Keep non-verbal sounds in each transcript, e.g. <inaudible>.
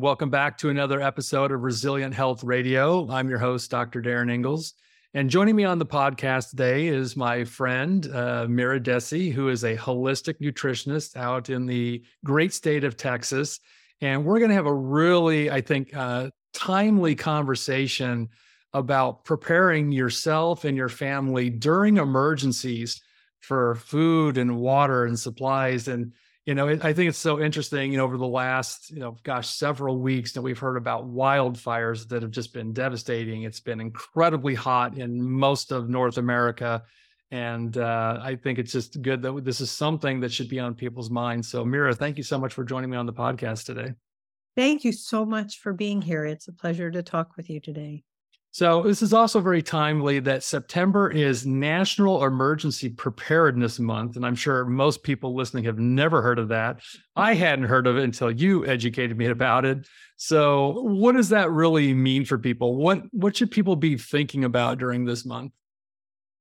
Welcome back to another episode of Resilient Health Radio. I'm your host, Dr. Darin Ingels. And joining me on the podcast today is my friend, uh, Mira Dessy, who is a holistic nutritionist out in the great state of Texas. And we're going to have a really, I think, uh, timely conversation about preparing yourself and your family during emergencies for food and water and supplies. And you know, I think it's so interesting. You know, over the last, you know, gosh, several weeks that we've heard about wildfires that have just been devastating. It's been incredibly hot in most of North America, and uh, I think it's just good that this is something that should be on people's minds. So, Mira, thank you so much for joining me on the podcast today. Thank you so much for being here. It's a pleasure to talk with you today. So, this is also very timely that September is National Emergency Preparedness Month. And I'm sure most people listening have never heard of that. I hadn't heard of it until you educated me about it. So, what does that really mean for people? What, what should people be thinking about during this month?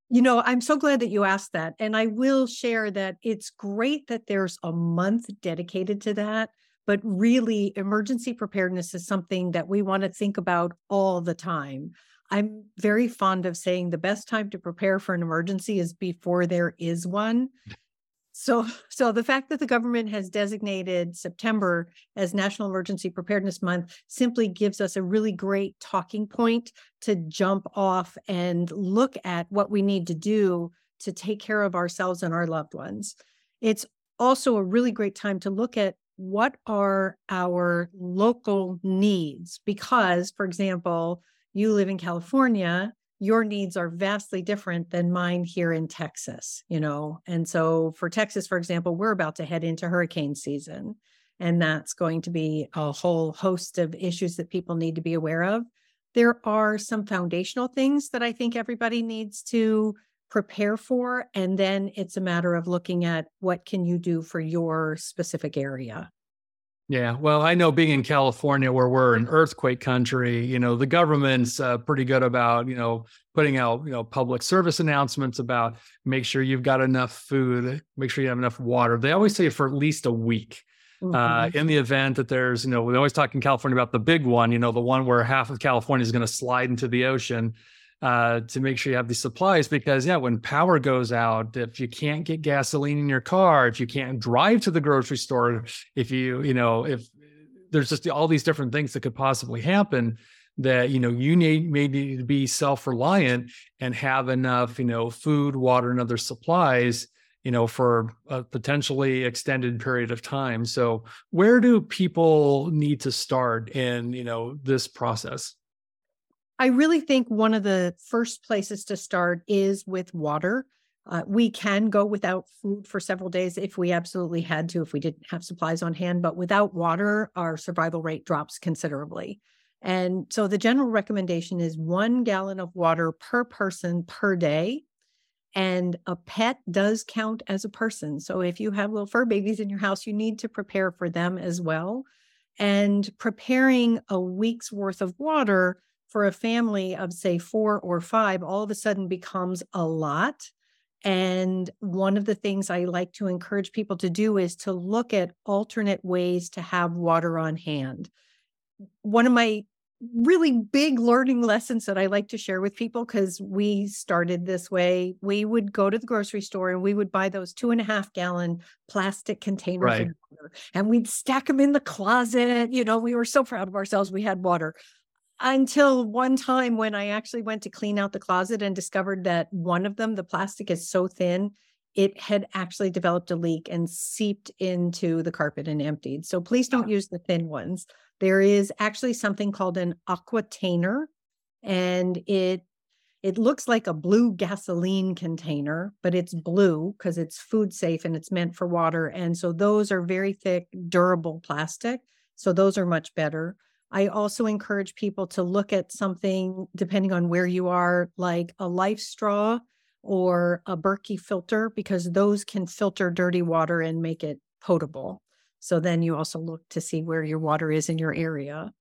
You know, I'm so glad that you asked that. And I will share that it's great that there's a month dedicated to that. But really, emergency preparedness is something that we want to think about all the time. I'm very fond of saying the best time to prepare for an emergency is before there is one. <laughs> So, so the fact that the government has designated September as National Emergency Preparedness Month simply gives us a really great talking point to jump off and look at what we need to do to take care of ourselves and our loved ones. It's also a really great time to look at what are our local needs? Because, for example, you live in California, your needs are vastly different than mine here in Texas, you know. And so for Texas, for example, we're about to head into hurricane season. And that's going to be a whole host of issues that people need to be aware of. There are some foundational things that I think everybody needs to prepare for and then it's a matter of looking at what can you do for your specific area yeah, well, I know being in California, where we're an earthquake country, you know, the government's uh, pretty good about, you know, putting out, you know, public service announcements about make sure you've got enough food, make sure you have enough water. They always say for at least a week. Uh, mm-hmm. Uh, in the event that there's, you know, we always talk in California about the big one, you know, the one where half of California is going to slide into the ocean uh, to make sure you have these supplies because yeah when power goes out if you can't get gasoline in your car if you can't drive to the grocery store if you you know if there's just all these different things that could possibly happen that you know you need may need to be self-reliant and have enough you know food water and other supplies you know for a potentially extended period of time. So where do people need to start in you know this process I really think one of the first places to start is with water. Uh, we can go without food for several days if we absolutely had to, if we didn't have supplies on hand. But without water, our survival rate drops considerably. And so the general recommendation is one gallon of water per person per day. And a pet does count as a person. So if you have little fur babies in your house, you need to prepare for them as well. And preparing a week's worth of water for a family of, say, four or five, all of a sudden becomes a lot. And one of the things I like to encourage people to do is to look at alternate ways to have water on hand. One of my really big learning <laughs> lessons that I like to share with people because we started this way. We would go to the grocery store and we would buy those two and a half gallon plastic containers right. and we'd stack them in the closet. You know, we were so proud of ourselves. We had water until one time when I actually went to clean out the closet and discovered that one of them, the plastic is so thin, it had actually developed a leak and seeped into the carpet and emptied. So please don't use the thin ones. There is actually something called an aquatainer, and it it looks like a blue gasoline container, but it's blue because it's food safe and it's meant for water. And so those are very thick, durable plastic. So those are much better. I also encourage people to look at something, depending on where you are, like a LifeStraw or a Berkey filter, because those can filter dirty water and make it potable. So then you also look to see where your water is in your area.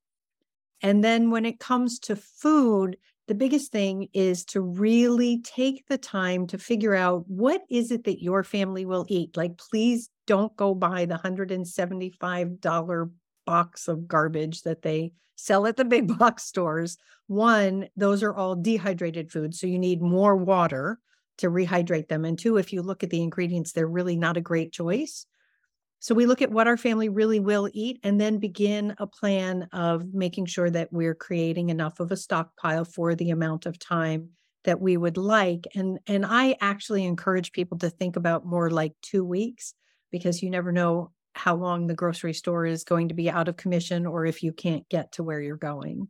And then when it comes to food, the biggest thing is to really take the time to figure out what is it that your family will eat. Like, please don't go buy the $175 box of garbage that they sell at the big <laughs> box stores. One, those are all dehydrated foods. So you need more water to rehydrate them. And two, if you look at the ingredients, they're really not a great choice. So we look at what our family really will eat and then begin a plan of making sure that we're creating enough of a stockpile for the amount of time that we would like. And and I actually encourage people to think about more like 2 weeks because you never know how long the grocery store is going to be out of commission or if you can't get to where you're going.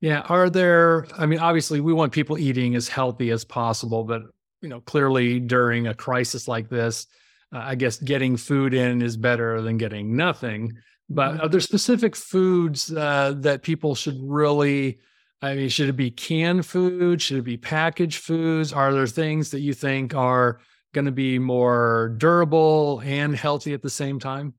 Yeah. Are there, I mean, obviously, we want people eating as healthy as possible, but, you know, clearly during a crisis like this, uh, I guess getting food in is better than getting nothing. But mm-hmm. are there specific foods uh, that people should really, I mean, should it be canned food? Should it be packaged foods? Are there things that you think are going to be more durable and healthy at the same time?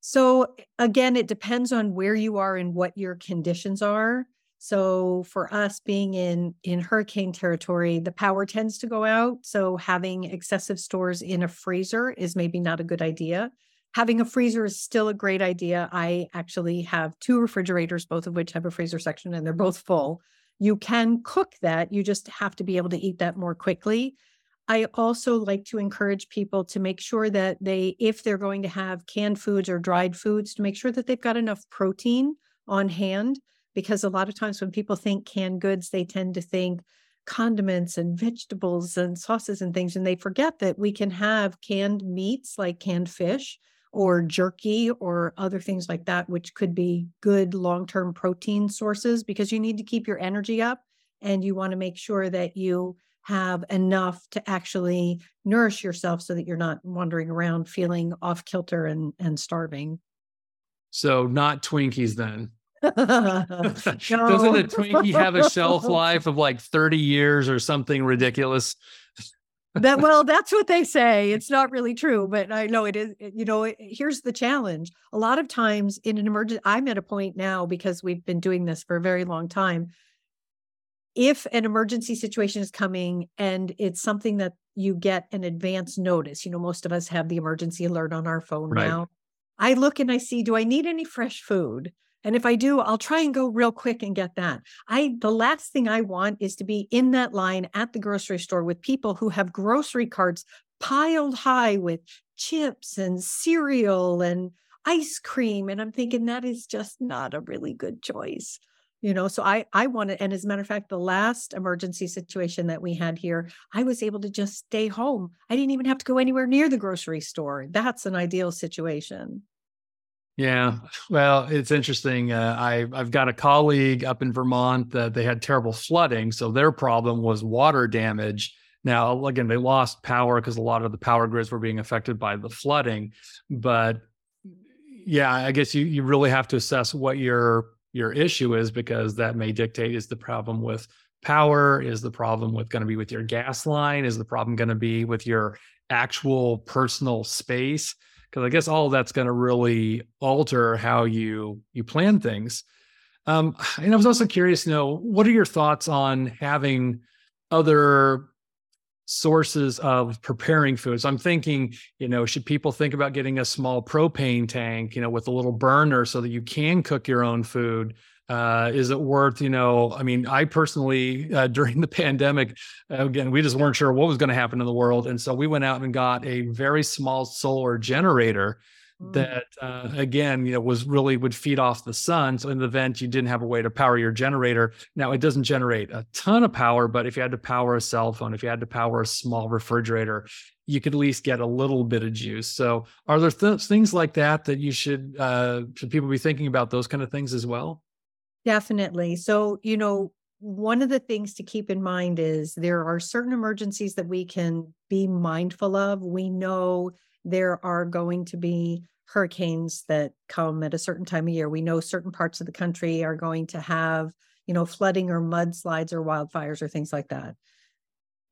So, again, it depends on where you are and what your conditions are. So for us being in in hurricane territory, the power tends to go out. So having excessive stores in a freezer is maybe not a good idea. Having a freezer is still a great idea. I actually have two refrigerators, both of which have a freezer section and they're both full. You can cook that. You just have to be able to eat that more quickly. I also like to encourage people to make sure that they, if they're going to have canned foods or dried foods, to make sure that they've got enough protein on hand because a lot of times when people think canned goods, they tend to think condiments and vegetables and sauces and things, and they forget that we can have canned meats like canned fish or jerky or other things like that, which could be good long term protein sources because you need to keep your energy up and you want to make sure that you have enough to actually nourish yourself so that you're not wandering around feeling off kilter and, and starving. So, not Twinkies then. <laughs> <laughs> Doesn't a Twinkie have a shelf life of like 30 years or something ridiculous? that well, <laughs> that's what they say. It's not really true, but I know it is. You know, it, here's the challenge. A lot of times in an emergency, I'm at a point now because we've been doing this for a very long time. If an emergency situation is coming and it's something that you get an advance notice, you know, most of us have the emergency alert on our phone right. now. I look and I see, do I need any fresh food? And if I do, I'll try and go real quick and get that. I the last thing I want is to be in that line at the grocery store with people who have grocery carts piled high with chips and cereal and ice cream and I'm thinking that is just not a really good choice. You know, so I I wanted and as a matter of fact the last emergency situation that we had here, I was able to just stay home. I didn't even have to go anywhere near the grocery store. That's an ideal situation. Yeah, well, it's interesting. Uh, I I've got a colleague up in Vermont that they had terrible flooding, so their problem was water damage. Now, again, they lost power because a lot of the power grids were being affected by the flooding. But yeah, I guess you you really have to assess what your your issue is because that may dictate is the problem with power? Is the problem with going to be with your gas line? Is the problem going to be with your actual personal space? Because I guess all that's going to really alter how you you plan things. Um, and I was also curious to know what are your thoughts on having other sources of preparing foods. I'm thinking, you know, should people think about getting a small propane tank, you know, with a little burner so that you can cook your own food? Uh, is it worth, you know, I mean, I personally, uh, <laughs> during the pandemic, again, we just weren't sure what was going to happen in the world. And so we went out and got a very small solar generator. That, uh, again, you know, was really would feed off the sun. So in the event you didn't have a way to power your generator, now it doesn't generate a ton of power, but if you had to power a cell phone, if you had to power a small refrigerator, you could at least get a little bit of juice. So, are there th- things like that that you should uh, should people be thinking about those kind of things as well? Definitely. So, you know, one of the things to keep in mind is there are certain emergencies that we can be mindful of. We know there are going to be hurricanes that come at a certain time of year. We know certain parts of the country are going to have, you know, flooding or mudslides or wildfires or things like that.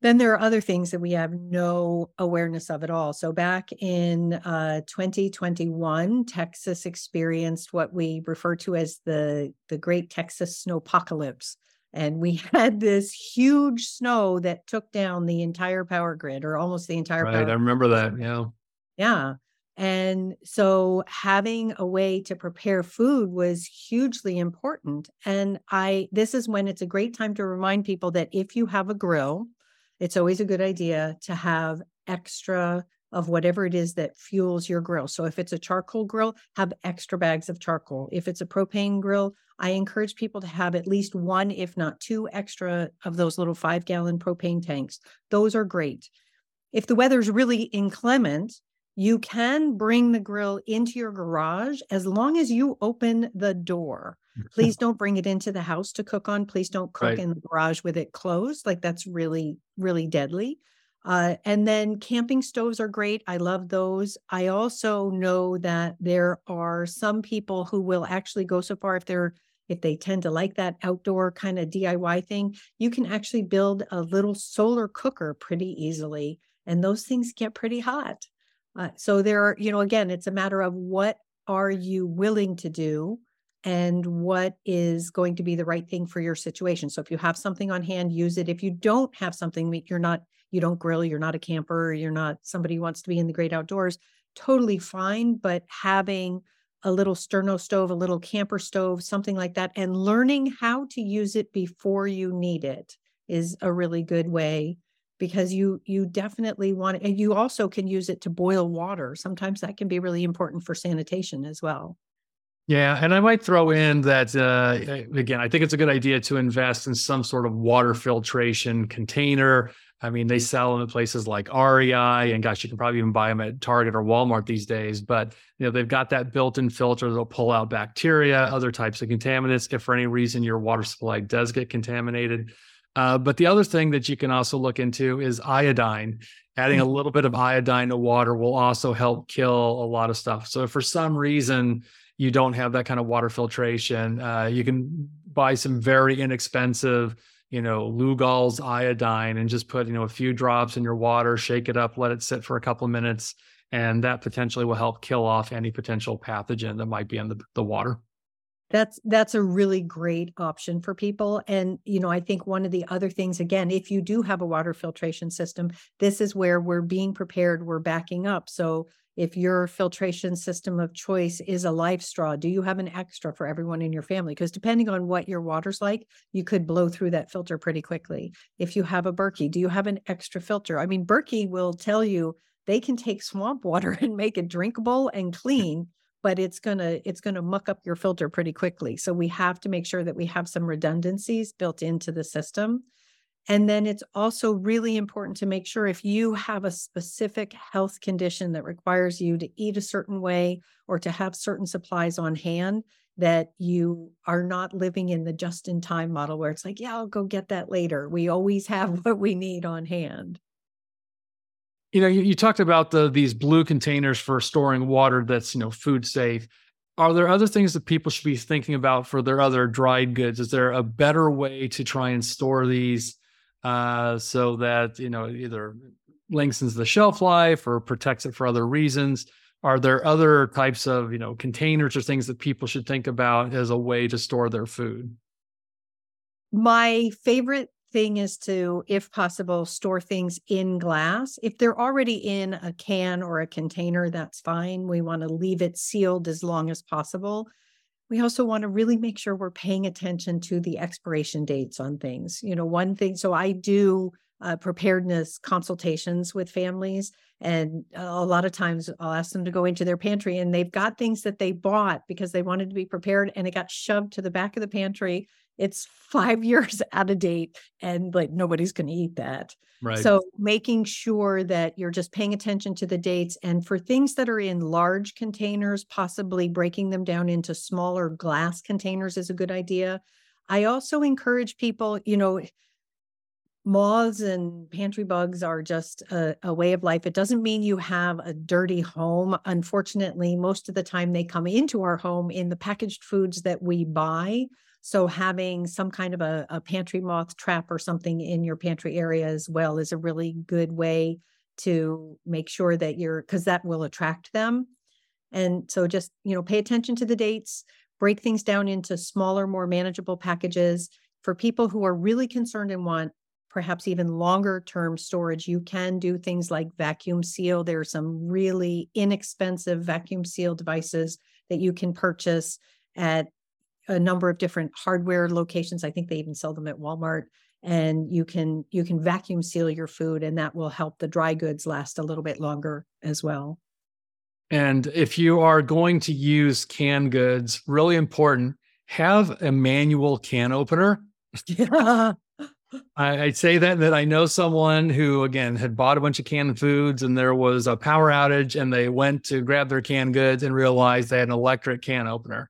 Then there are other things that we have no awareness of at all. So back in uh, 2021, Texas experienced what we refer to as the the Great Texas Snowpocalypse, and we <laughs> had this huge snow that took down the entire power grid, or almost the entire. Right, I remember that. Yeah. Yeah, And so having a way to prepare food was hugely important. And I, this is when it's a great time to remind people that if you have a grill, it's always a good idea to have extra of whatever it is that fuels your grill. So if it's a charcoal grill, have extra bags of charcoal. If it's a propane grill, I encourage people to have at least one, if not two extra of those little five gallon propane tanks. Those are great. If the weather's really inclement, you can bring the grill into your garage as long as you open the door. Please <laughs> don't bring it into the house to cook on. Please don't cook right. in the garage with it closed. Like that's really, really deadly. Uh, and then camping stoves are great. I love those. I also know that there are some people who will actually go so far if they're if they tend to like that outdoor kind of DIY thing, you can actually build a little solar cooker pretty easily. And those things get pretty hot. Uh, so there are, you know, again, it's a matter of what are you willing to do and what is going to be the right thing for your situation. So if you have something on hand, use it. If you don't have something, you're not you don't grill, you're not a camper, you're not somebody who wants to be in the great outdoors, totally fine. But having a little sterno stove, a little camper stove, something like that, and learning how to use it before you need it is a really good way because you you definitely want and you also can use it to boil water. Sometimes that can be really important for sanitation as well. Yeah, and I might throw in that uh, again. I think it's a good idea to invest in some sort of water filtration container I mean, they sell them at places like REI, and gosh, you can probably even buy them at Target or Walmart these days. But you know, they've got that built-in filter that'll pull out bacteria, other types of contaminants, if for any reason your water supply does get contaminated. Uh, but the other thing that you can also look into is iodine. Adding a mm. little bit of iodine to water will also help kill a lot of stuff. So if for some reason you don't have that kind of water filtration, uh, you can buy some very inexpensive you know, Lugol's iodine and just put, you know, a few drops in your water, shake it up, let it sit for a couple of minutes. And that potentially will help kill off any potential pathogen that might be in the, the water. That's that's a really great option for people and you know I think one of the other things again if you do have a water filtration system this is where we're being prepared we're backing up so if your filtration system of choice is a LifeStraw, do you have an extra for everyone in your family? Because depending on what your water's like, you could blow through that filter pretty quickly. If you have a Berkey, do you have an extra filter? I mean, Berkey will tell you they can take swamp water <laughs> and make it drinkable and clean but it's going to it's going to muck up your filter pretty quickly so we have to make sure that we have some redundancies built into the system and then it's also really important to make sure if you have a specific health condition that requires you to eat a certain way or to have certain supplies on hand, that you are not living in the just in time model where it's like, yeah, I'll go get that later. We always have <laughs> what we need on hand. You know, you, you talked about the these blue containers for storing water that's, you know, food safe. Are there other things that people should be thinking about for their other dried goods? Is there a better way to try and store these uh, so that you know either lengthens the shelf life or protects it for other reasons. Are there other types of you know containers or things that people should think about as a way to store their food? My favorite thing is to, if possible, store things in glass. If they're already in a can or a container, that's fine. We want to leave it sealed as long as possible we also want to really make sure we're paying attention to the expiration dates on things. You know, one thing, so I do uh, preparedness consultations with families. And a lot of times I'll ask them to go into their pantry and they've got things that they bought because they wanted to be prepared and it got shoved to the back of the pantry it's five <laughs> years out of date and like nobody's going to eat that. Right. So making sure that you're just paying attention to the dates and for things that are in large containers, possibly breaking them down into smaller glass containers is a good idea. I also encourage people, you know, moths and pantry bugs are just a, a, way of life. It doesn't mean you have a dirty home. Unfortunately, most of the time they come into our home in the packaged foods that we buy. So having some kind of a, a pantry moth trap or something in your pantry area as well is a really good way to make sure that you're because that will attract them. And so just, you know, pay attention to the dates, break things down into smaller, more manageable packages. For people who are really concerned and want perhaps even longer term storage, you can do things like vacuum seal. There are some really inexpensive vacuum seal devices that you can purchase at a number of different hardware locations. I think they even sell them at Walmart and you can you can vacuum seal your food and that will help the dry goods last a little bit longer as well. And if you are going to use canned goods, really important, have a manual can opener. Yeah. <laughs> I, I say that that I know someone who again had bought a bunch of canned foods and there was a power outage and they went to grab their canned goods and realized they had an electric can opener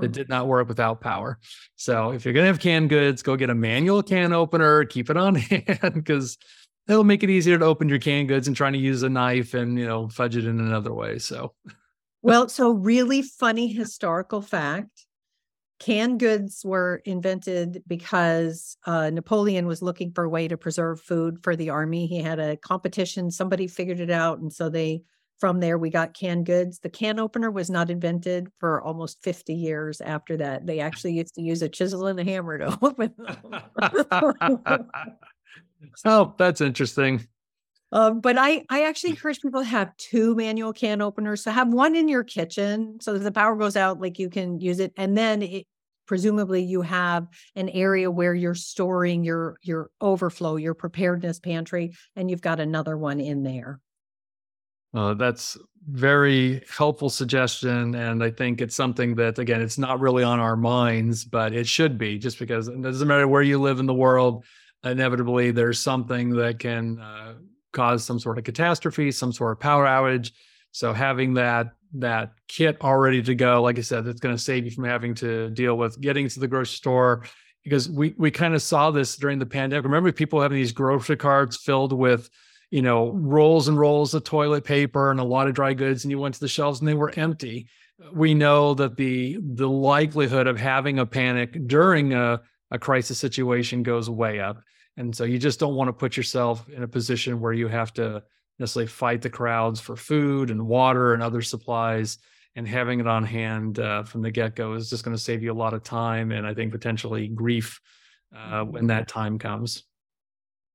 that hmm. did not work without power. So if you're gonna have canned goods, go get a manual can opener, keep it on <laughs> hand because it'll make it easier to open your canned goods and trying to use a knife and you know fudge it in another way. So well, so really funny historical fact canned goods were invented because uh, Napoleon was looking for a way to preserve food for the army. He had a competition, somebody figured it out. And so they, from there, we got canned goods. The can opener was not invented for almost 50 years after that. They <laughs> actually used to use a chisel and a hammer to <laughs> open them. <laughs> oh, that's interesting. Um, but I, I actually encourage people to have two manual can openers. So have one in your kitchen, so if the power goes out, like you can use it, and then it, presumably you have an area where you're storing your your overflow, your preparedness pantry, and you've got another one in there. Uh, that's very helpful suggestion, and I think it's something that again, it's not really on our minds, but it should be. Just because it doesn't matter where you live in the world, inevitably there's something that can uh, cause some sort of catastrophe, some sort of power outage. So having that that kit all ready to go, like I said, it's going to save you from having to deal with getting to the grocery store because we we kind of saw this during the pandemic. Remember people having these grocery carts filled with you know rolls and rolls of toilet paper and a lot of dry goods and you went to the shelves and they were empty we know that the the likelihood of having a panic during a, a crisis situation goes way up and so you just don't want to put yourself in a position where you have to necessarily fight the crowds for food and water and other supplies. And having it on hand uh, from the get go is just going to save you a lot of time and I think potentially grief uh, when that time comes.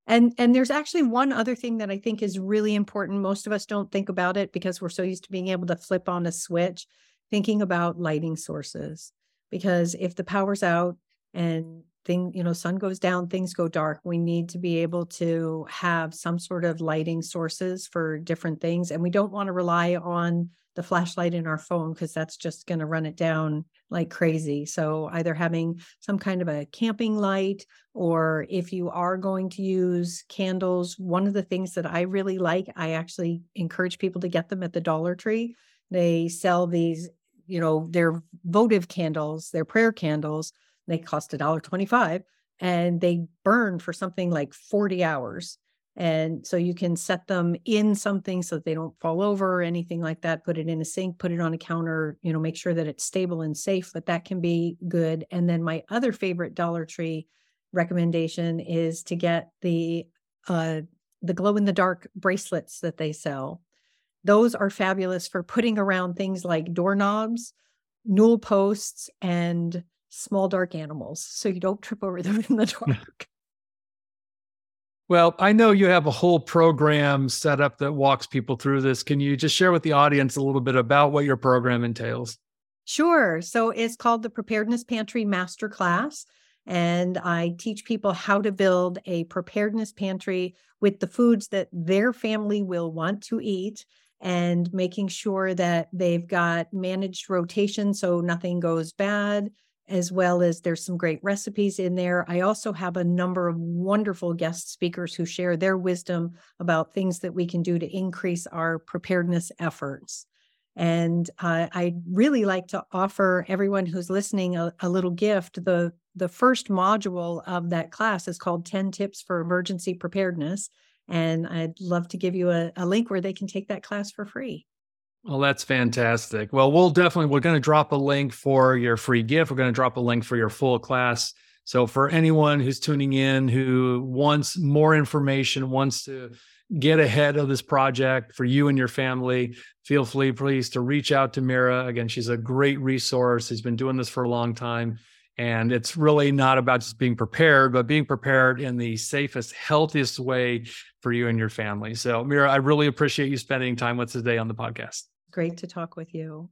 And and there's actually one other thing that I think is really important. Most of us don't think about it because we're so used to being able to flip on a switch, thinking about lighting sources. Because if the power's out and thing you know sun goes down things go dark we need to be able to have some sort of lighting sources for different things and we don't want to rely on the flashlight in our phone because that's just going to run it down like crazy so either having some kind of a camping light or if you are going to use candles one of the things that i really like i actually encourage people to get them at the dollar tree they sell these you know they're votive candles they're prayer candles they cost a dollar 25 and they burn for something like 40 hours. And so you can set them in something so that they don't fall over or anything like that. Put it in a sink, put it on a counter, you know, make sure that it's stable and safe, but that can be good. And then my other favorite Dollar Tree recommendation is to get the uh the glow in the dark bracelets that they sell. Those are fabulous for putting around things like doorknobs, newel posts, and small dark animals so you don't trip over them in the <laughs> dark. Well, I know you have a whole program set up that walks people through this. Can you just share with the audience a little bit about what your program entails? Sure. So it's called the Preparedness Pantry Masterclass. And I teach people how to build a preparedness pantry with the foods that their family will want to eat and making sure that they've got managed rotation so nothing goes bad, as well as there's some great recipes in there. I also have a number of wonderful guest speakers who share their wisdom about things that we can do to increase our preparedness efforts. And uh, I really like to offer everyone who's listening a, a, little gift. The the first module of that class is called 10 Tips for Emergency Preparedness. And I'd love to give you a, a link where they can take that class for free. Well, that's fantastic. Well, we'll definitely we're going to drop a link for your free gift. We're going to drop a link for your full class. So for anyone who's tuning in who wants more information, wants to get ahead of this project for you and your family, feel free please to reach out to Mira. Again, she's a great resource. She's been doing this for a long time. And it's really not about just being prepared, but being prepared in the safest, healthiest way for you and your family. So, Mira, I really appreciate you spending time with us today on the podcast. Great to talk with you.